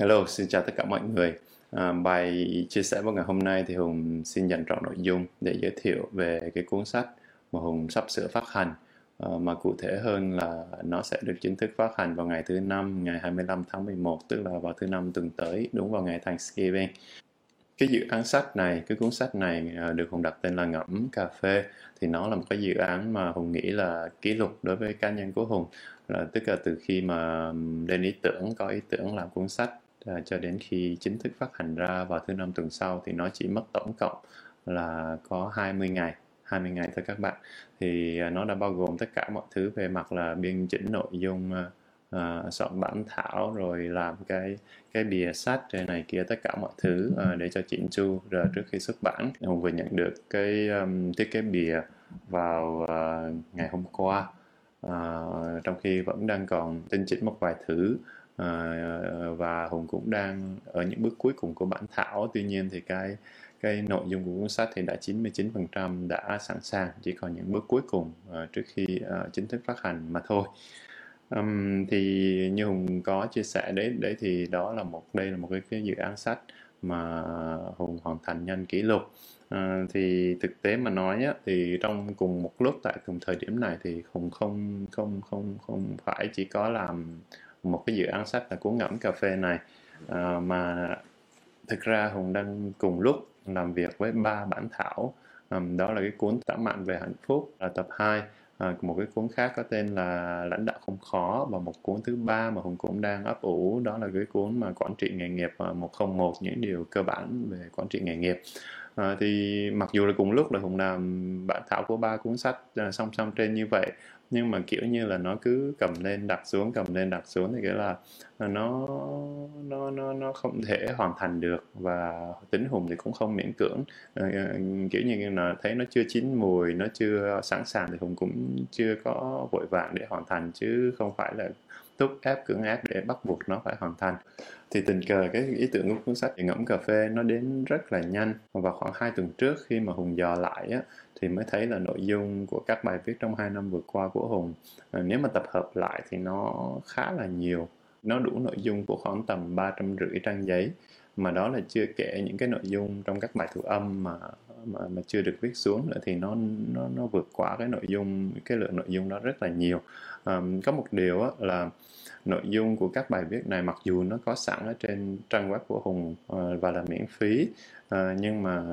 Hello, xin chào tất cả mọi người. À, bài chia sẻ vào ngày hôm nay thì Hùng xin dành trọn nội dung để giới thiệu về cái cuốn sách mà Hùng sắp sửa phát hành. À, mà cụ thể hơn là nó sẽ được chính thức phát hành vào ngày thứ năm, ngày 25 tháng 11, tức là vào thứ năm tuần tới, đúng vào ngày Thanksgiving. Cái dự án sách này, cái cuốn sách này à, được Hùng đặt tên là Ngẫm Cà Phê thì nó là một cái dự án mà Hùng nghĩ là kỷ lục đối với cá nhân của Hùng là tức là từ khi mà lên ý tưởng có ý tưởng làm cuốn sách à, cho đến khi chính thức phát hành ra vào thứ năm tuần sau thì nó chỉ mất tổng cộng là có 20 ngày 20 ngày thôi các bạn. Thì à, nó đã bao gồm tất cả mọi thứ về mặt là biên chỉnh nội dung à, à soạn bản thảo rồi làm cái cái bìa sách trên này kia tất cả mọi thứ à, để cho chỉnh chu rồi trước khi xuất bản. Hùng vừa nhận được cái um, thiết kế bìa vào uh, ngày hôm qua. Uh, trong khi vẫn đang còn tinh chỉnh một vài thứ Ờ, ờ, và hùng cũng đang ở những bước cuối cùng của bản thảo. Tuy nhiên thì cái cái nội dung của cuốn sách thì đã 99% đã sẵn sàng chỉ còn những bước cuối cùng uh, trước khi uh, chính thức phát hành mà thôi. Um, thì như hùng có chia sẻ đấy đấy thì đó là một đây là một cái, cái dự án sách mà hùng hoàn thành nhanh kỷ lục. À, thì thực tế mà nói á, thì trong cùng một lúc tại cùng thời điểm này thì hùng không không không không phải chỉ có làm một cái dự án sách là cuốn ngẫm cà phê này. À, mà thực ra hùng đang cùng lúc làm việc với ba bản thảo. Um, đó là cái cuốn tả mạn về hạnh phúc là tập 2 à, một cái cuốn khác có tên là lãnh đạo không khó và một cuốn thứ ba mà hùng cũng đang ấp ủ đó là cái cuốn mà quản trị nghề nghiệp à, 101 những điều cơ bản về quản trị nghề nghiệp. À, thì mặc dù là cùng lúc là hùng làm bản thảo của ba cuốn sách à, song song trên như vậy nhưng mà kiểu như là nó cứ cầm lên đặt xuống cầm lên đặt xuống thì nghĩa là à, nó nó nó nó không thể hoàn thành được và tính hùng thì cũng không miễn cưỡng. Ờ, ờ, kiểu như là thấy nó chưa chín mùi nó chưa sẵn sàng thì hùng cũng chưa có vội vàng để hoàn thành chứ không phải là thúc ép cưỡng ép để bắt buộc nó phải hoàn thành. Thì tình cờ cái ý tưởng của cuốn sách ngẫm cà phê nó đến rất là nhanh. Và khoảng hai tuần trước khi mà hùng dò lại á, thì mới thấy là nội dung của các bài viết trong hai năm vừa qua của hùng. Nếu mà tập hợp lại thì nó khá là nhiều. Nó đủ nội dung của khoảng tầm ba trăm rưỡi trang giấy. Mà đó là chưa kể những cái nội dung trong các bài thu âm mà mà, mà chưa được viết xuống nữa thì nó nó nó vượt qua cái nội dung cái lượng nội dung đó rất là nhiều. À, có một điều á, là nội dung của các bài viết này mặc dù nó có sẵn ở trên trang web của hùng ờ, và là miễn phí ờ, nhưng mà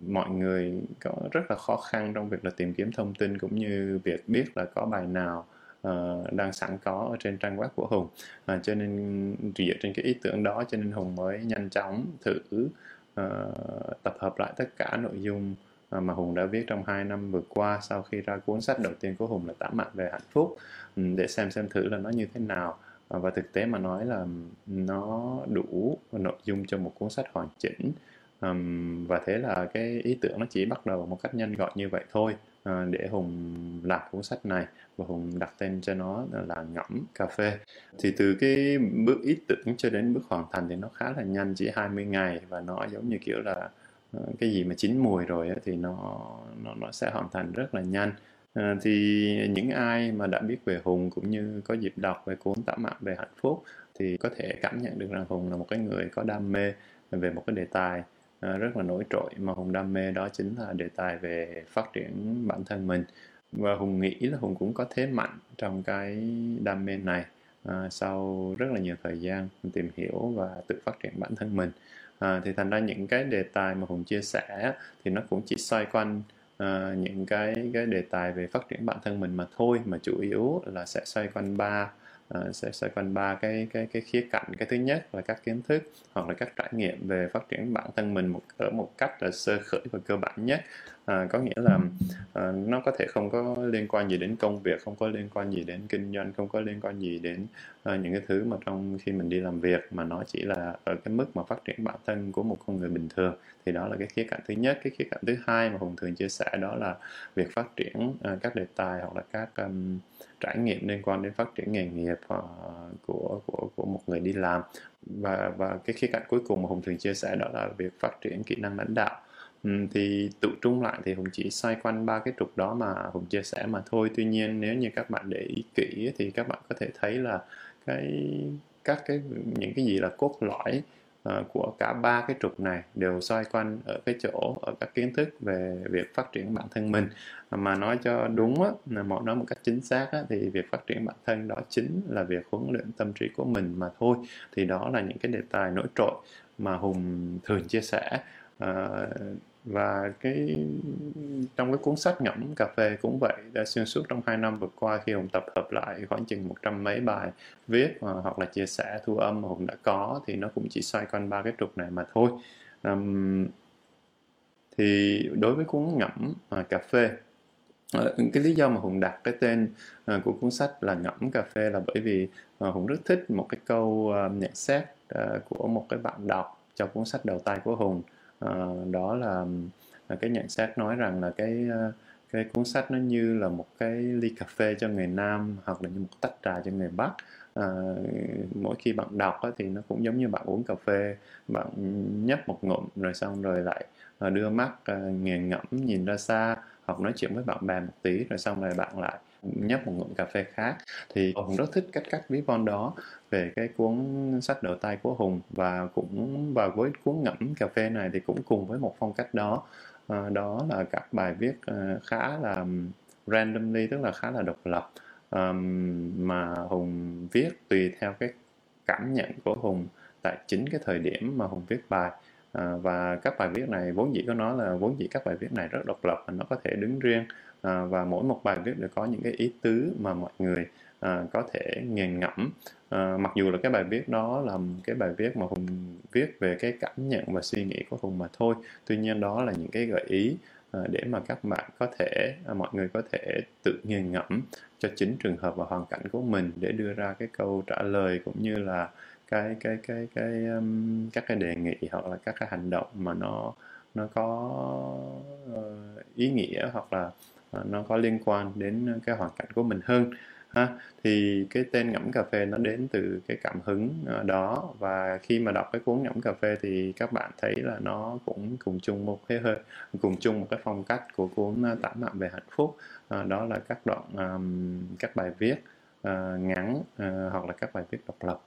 mọi người có rất là khó khăn trong việc là tìm kiếm thông tin cũng như việc biết là có bài nào uh, đang sẵn có ở trên trang web của Hùng. Uh, cho nên dựa trên cái ý tưởng đó cho nên Hùng mới nhanh chóng thử uh, tập hợp lại tất cả nội dung uh, mà Hùng đã viết trong 2 năm vừa qua sau khi ra cuốn sách đầu tiên của Hùng là tả mạng về hạnh phúc. Um, để xem xem thử là nó như thế nào. Uh, và thực tế mà nói là nó đủ nội dung cho một cuốn sách hoàn chỉnh um, và thế là cái ý tưởng nó chỉ bắt đầu một cách nhanh gọn như vậy thôi. Uh, để hùng làm cuốn sách này và hùng đặt tên cho nó là ngẫm cà phê. Thì từ cái bước ý tưởng cho đến bước hoàn thành thì nó khá là nhanh chỉ 20 ngày và nó giống như kiểu là uh, cái gì mà chín mùi rồi ấy, thì nó nó nó sẽ hoàn thành rất là nhanh. À, thì những ai mà đã biết về Hùng cũng như có dịp đọc về cuốn tả mạng về hạnh phúc thì có thể cảm nhận được rằng Hùng là một cái người có đam mê về một cái đề tài. À, rất là nổi trội. Mà hùng đam mê đó chính là đề tài về phát triển bản thân mình. Và hùng nghĩ là hùng cũng có thế mạnh trong cái đam mê này à, sau rất là nhiều thời gian tìm hiểu và tự phát triển bản thân mình. À, thì thành ra những cái đề tài mà hùng chia sẻ thì nó cũng chỉ xoay quanh à, những cái cái đề tài về phát triển bản thân mình mà thôi. Mà chủ yếu là sẽ xoay quanh ba uh, sẽ xoay quanh ba cái cái cái khía cạnh. Cái thứ nhất là các kiến thức hoặc là các trải nghiệm về phát triển bản thân mình một ở một cách là sơ khởi và cơ bản nhất. À, có nghĩa là à, nó có thể không có liên quan gì đến công việc không có liên quan gì đến kinh doanh không có liên quan gì đến à, những cái thứ mà trong khi mình đi làm việc mà nó chỉ là ở cái mức mà phát triển bản thân của một con người bình thường. Thì đó là cái khía cạnh thứ nhất. Cái khía cạnh thứ hai mà hùng thường chia sẻ đó là việc phát triển à, các đề tài hoặc là các um, trải nghiệm liên quan đến phát triển nghề nghiệp uh, của của của một người đi làm. Và và cái khía cạnh cuối cùng mà hùng thường chia sẻ đó là việc phát triển kỹ năng lãnh đạo. Thì tụ trung lại thì hùng chỉ xoay quanh ba cái trục đó mà hùng chia sẻ mà thôi. Tuy nhiên nếu như các bạn để ý kỹ thì các bạn có thể thấy là cái các cái những cái gì là cốt lõi Ờ, của cả ba cái trục này đều xoay quanh ở cái chỗ ở các kiến thức về việc phát triển bản thân mình. Mà nói cho đúng á, là mọi nói một cách chính xác á, thì việc phát triển bản thân đó chính là việc huấn luyện tâm trí của mình mà thôi. Thì đó là những cái đề tài nổi trội mà hùng thường chia sẻ. Uh, và cái trong cái cuốn sách ngẫm cà phê cũng vậy đã xuyên suốt trong hai năm vừa qua khi hùng tập hợp lại khoảng chừng một trăm mấy bài viết uh, hoặc là chia sẻ thu âm mà hùng đã có thì nó cũng chỉ xoay quanh ba cái trục này mà thôi. Um, thì đối với cuốn ngẫm uh, ờ, cà phê uh, cái lý do mà hùng đặt cái tên uh, của cuốn sách là ngẫm cà phê là bởi vì uh, hùng rất thích một cái câu uh, nhận xét uh, của một cái bạn đọc trong cuốn sách đầu tay của hùng uh, đó là, là cái nhận xét nói rằng là cái uh, cái cuốn sách nó như là một cái ly cà phê cho người nam hoặc là như một tách trà cho người bắc. À, mỗi khi bạn đọc á, thì nó cũng giống như bạn uống cà phê bạn nhấp một ngụm rồi xong rồi lại à, đưa mắt à, nghiền ngẫm nhìn ra xa hoặc nói chuyện với bạn bè một tí rồi xong rồi bạn lại nhấp một ngụm cà phê khác. Thì hùng rất thích cách cách ví von đó về cái cuốn sách đầu tay của hùng và cũng và với cuốn ngẫm cà phê này thì cũng cùng với một phong cách đó. À, đó là các bài viết ờ, khá là randomly tức là khá là độc lập. Um, mà hùng viết tùy theo cái cảm nhận của hùng tại chính cái thời điểm mà hùng viết bài. À, và các bài viết này vốn dĩ có nói là vốn dĩ các bài viết này rất độc lập và nó có thể đứng riêng à, và mỗi một bài viết đều có những cái ý tứ mà mọi người à, có thể nghiền ngẫm. À, mặc dù là cái bài viết đó là cái bài viết mà hùng viết về cái cảm nhận và suy nghĩ của hùng mà thôi. Tuy nhiên đó là những cái gợi ý à, để mà các bạn có thể à, mọi người có thể tự nghiền ngẫm cho chính trường hợp và hoàn cảnh của mình để đưa ra cái câu trả lời cũng như là cái cái cái cái um, các cái đề nghị hoặc là các cái hành động mà nó nó có uh, ý nghĩa hoặc là uh, Ờ, nó có liên quan đến cái hoàn cảnh của mình hơn ha. Thì cái tên ngẫm cà phê nó đến từ cái cảm hứng ờ, đó. Và khi mà đọc cái cuốn ngẫm cà phê thì các bạn thấy là nó cũng cùng chung một cái hơi cùng chung một cái phong cách của cuốn ờ, tản mạn về hạnh phúc. Đó là các đoạn um, các bài viết uh, ngắn uh, hoặc là các bài viết độc lập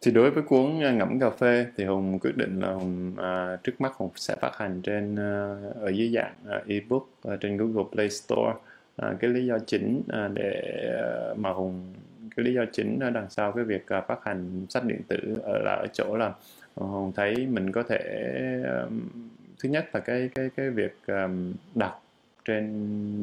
thì đối với cuốn à, ngẫm cà phê thì hùng quyết định là hùng à, trước mắt hùng sẽ phát hành trên à, ở dưới dạng à, ebook à, trên google play store. À, cái lý do chính à, để à, mà hùng cái lý do chính ở đằng sau cái việc à, phát hành sách điện tử ở là ở chỗ là hùng thấy mình có thể um, thứ nhất là cái cái cái việc um, đọc trên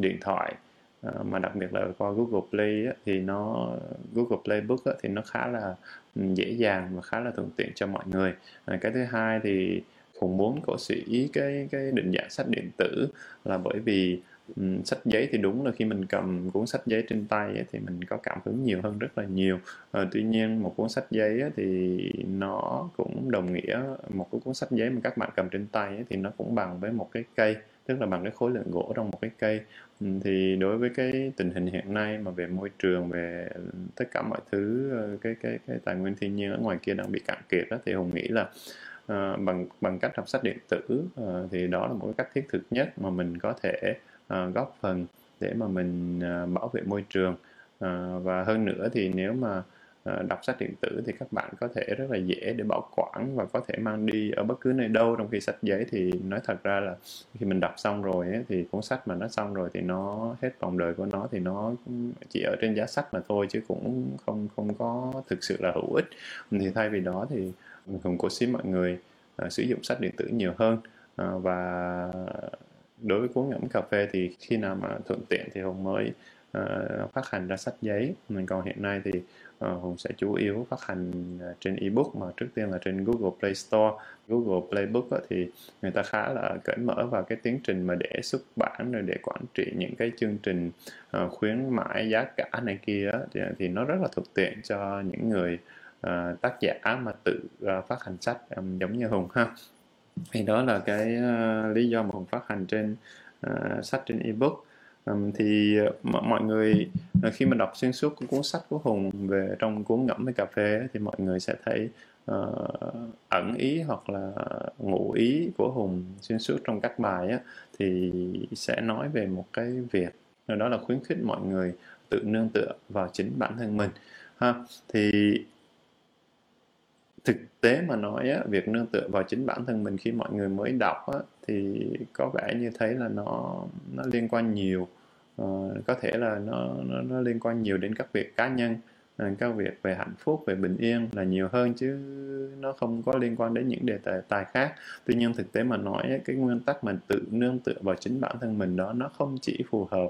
điện thoại Ờ, mà đặc biệt là qua Google Play á, thì nó Google Playbook á, thì nó khá là ừ, dễ dàng và khá là thuận tiện cho mọi người. À, cái thứ hai thì cũng muốn cổ sĩ cái cái định dạng sách điện tử là bởi vì um, sách giấy thì đúng là khi mình cầm cuốn sách giấy trên tay ấy, thì mình có cảm hứng nhiều hơn rất là nhiều. À, tuy nhiên một cuốn sách giấy ấy, thì nó cũng đồng nghĩa một cái cuốn sách giấy mà các bạn cầm trên tay ấy, thì nó cũng bằng với một cái cây tức là bằng cái khối lượng gỗ trong một cái cây. Ừ, thì đối với cái tình hình hiện nay mà về môi trường về tất cả mọi thứ ờ, cái cái cái tài nguyên thiên nhiên ở ngoài kia đang bị cạn kiệt đó thì hùng nghĩ là uh, bằng bằng cách đọc sách điện tử uh, thì đó là một cái cách thiết thực nhất mà mình có thể uh, góp phần để mà mình uh, bảo vệ môi trường. Uh, và hơn nữa thì nếu mà Ờ, đọc sách điện tử thì các bạn có thể rất là dễ để bảo quản và có thể mang đi ở bất cứ nơi đâu. Trong khi sách giấy thì nói thật ra là khi mình đọc xong rồi ấy, thì cuốn sách mà nó xong rồi thì nó hết vòng đời của nó thì nó chỉ ở trên giá sách mà thôi chứ cũng không không có thực sự là hữu ích. Thì thay vì đó thì hùng cố xí mọi người uh, sử dụng sách điện tử nhiều hơn. Uh, và đối với cuốn ngẫm cà phê thì khi nào mà thuận tiện thì hùng mới uh, phát hành ra sách giấy. Mình còn hiện nay thì Ờ, Hùng sẽ chủ yếu phát hành ờ, trên ebook mà trước tiên là trên Google Play Store. Google Playbook thì người ta khá là cởi mở vào cái tiến trình mà để xuất bản rồi để quản trị những cái chương trình ờ, khuyến mãi giá cả này kia thì, nó rất là thuận tiện cho những người tác giả mà tự phát hành sách giống như Hùng ha. Thì đó là cái lý do mà Hùng phát hành trên sách trên ebook. Um, thì ờ, mọi người ờ, khi mà đọc xuyên suốt cuốn sách của Hùng về trong cuốn ngẫm về cà phê thì mọi người sẽ thấy uh, ẩn ý hoặc là ngụ ý của Hùng xuyên suốt trong các bài á, thì sẽ nói về một cái việc đó là khuyến khích mọi người tự nương tựa vào chính bản thân mình. Ha thì thực tế mà nói á, việc nương tựa vào chính bản thân mình khi mọi người mới đọc á, thì có vẻ như thấy là nó nó liên quan nhiều. Uh, có thể là nó, nó nó liên quan nhiều đến các việc cá nhân uh, các việc về hạnh phúc về bình yên là nhiều hơn chứ nó không có liên quan đến những đề tài, tài khác. Tuy nhiên thực tế mà nói cái nguyên tắc mà tự nương tựa vào chính bản thân mình đó nó không chỉ phù hợp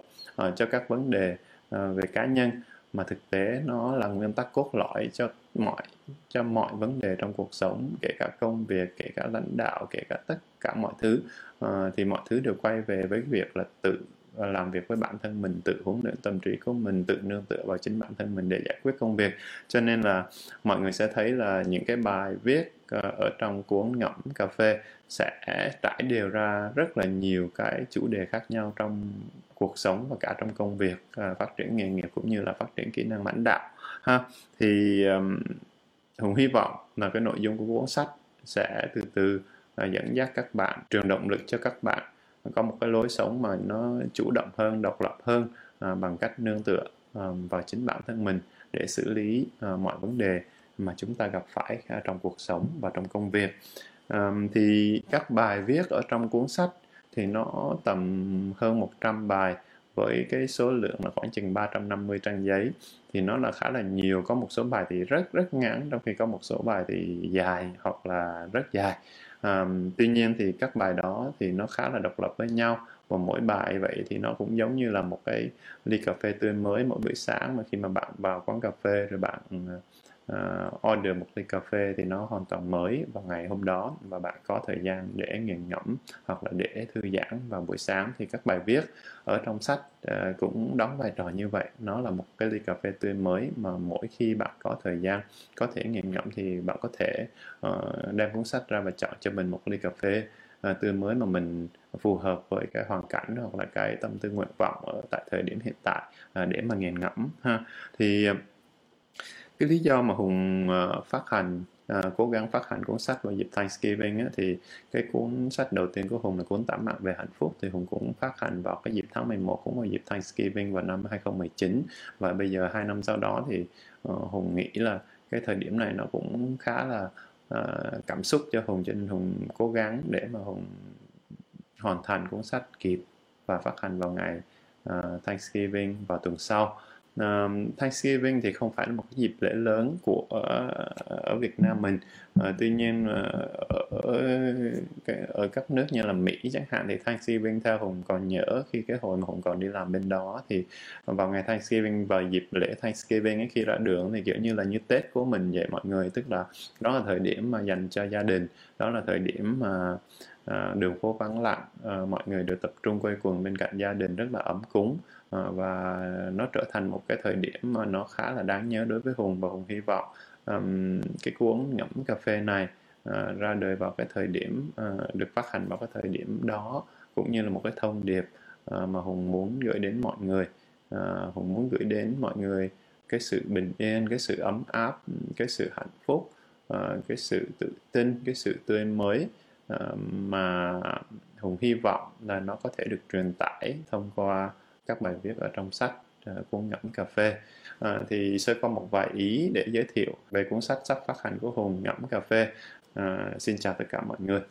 uh, cho các vấn đề uh, về cá nhân mà thực tế nó là nguyên tắc cốt lõi cho mọi cho mọi vấn đề trong cuộc sống kể cả công việc kể cả lãnh đạo kể cả tất cả mọi thứ. Uh, thì mọi thứ đều quay về với việc là tự Ờ, làm việc với bản thân mình tự huấn luyện tâm trí của mình tự nương tựa vào chính bản thân mình để giải quyết công việc. Cho nên là mọi người sẽ thấy là những cái bài viết ờ, ở trong cuốn ngẫm cà phê sẽ trải đều ra rất là nhiều cái chủ đề khác nhau trong cuộc sống và cả trong công việc ờ, phát triển nghề nghiệp cũng như là phát triển kỹ năng lãnh đạo ha. Thì um, hùng hy vọng là cái nội dung của cuốn sách sẽ từ từ dẫn dắt các bạn truyền động lực cho các bạn có một cái lối sống mà nó chủ động hơn độc lập hơn à, bằng cách nương tựa à, vào chính bản thân mình để xử lý à, mọi vấn đề mà chúng ta gặp phải à, trong cuộc sống và trong công việc. À, thì các bài viết ở trong cuốn sách thì nó tầm hơn 100 bài với cái số lượng là khoảng chừng 350 trang giấy. Thì nó là khá là nhiều có một số bài thì rất rất ngắn trong khi có một số bài thì dài hoặc là rất dài um, tuy nhiên thì các bài đó thì nó khá là độc lập với nhau và mỗi bài vậy thì nó cũng giống như là một cái ly cà phê tươi mới mỗi buổi sáng mà khi mà bạn vào quán cà phê rồi bạn ờ, uh, order một ly cà phê thì nó hoàn toàn mới vào ngày hôm đó và bạn có thời gian để nghiền ngẫm hoặc là để thư giãn vào buổi sáng thì các bài viết ở trong sách uh, cũng đóng vai trò như vậy. Nó là một cái ly cà phê tươi mới mà mỗi khi bạn có thời gian có thể nghiền ngẫm thì bạn có thể uh, đem cuốn sách ra và chọn cho mình một ly cà phê uh, tươi mới mà mình phù hợp với cái hoàn cảnh hoặc là cái tâm tư nguyện vọng ở tại thời điểm hiện tại uh, để mà nghiền ngẫm ha. Thì uh, cái lý do mà hùng uh, phát hành uh, cố gắng phát hành cuốn sách vào dịp Thanksgiving á, thì cái cuốn sách đầu tiên của hùng là cuốn tản mạn về hạnh phúc thì hùng cũng phát hành vào cái dịp tháng 11 cũng vào dịp Thanksgiving vào năm 2019 và bây giờ hai năm sau đó thì uh, hùng nghĩ là cái thời điểm này nó cũng khá là uh, cảm xúc cho hùng cho nên hùng cố gắng để mà hùng hoàn thành cuốn sách kịp và phát hành vào ngày uh, Thanksgiving vào tuần sau. Um, Thanksgiving thì không phải là một cái dịp lễ lớn của ở, ở Việt Nam mình. Uh, tuy nhiên uh, ở, ở các nước như là Mỹ chẳng hạn thì Thanksgiving theo Hùng còn nhớ khi cái hồi mà Hùng còn đi làm bên đó thì vào ngày Thanksgiving vào dịp lễ Thanksgiving ấy, khi ra đường thì kiểu như là như Tết của mình vậy mọi người. Tức là đó là thời điểm mà dành cho gia đình đó là thời điểm mà à, đường phố vắng lặng à, mọi người đều tập trung quây quần bên cạnh gia đình rất là ấm cúng. Ờ, và nó trở thành một cái thời điểm mà nó khá là đáng nhớ đối với hùng và hùng hy vọng um, cái cuốn ngẫm cà phê này uh, ra đời vào cái thời điểm uh, được phát hành vào cái thời điểm đó cũng như là một cái thông điệp uh, mà hùng muốn gửi đến mọi người. Uh, hùng muốn gửi đến mọi người cái sự bình yên cái sự ấm áp cái sự hạnh phúc uh, cái sự tự tin cái sự tươi mới uh, mà hùng hy vọng là nó có thể được truyền tải thông qua các bài viết ở trong sách à, cuốn ngẫm cà phê. À, thì sẽ có một vài ý để giới thiệu về cuốn sách sắp phát hành của hùng ngẫm cà phê. À, xin chào tất cả mọi người.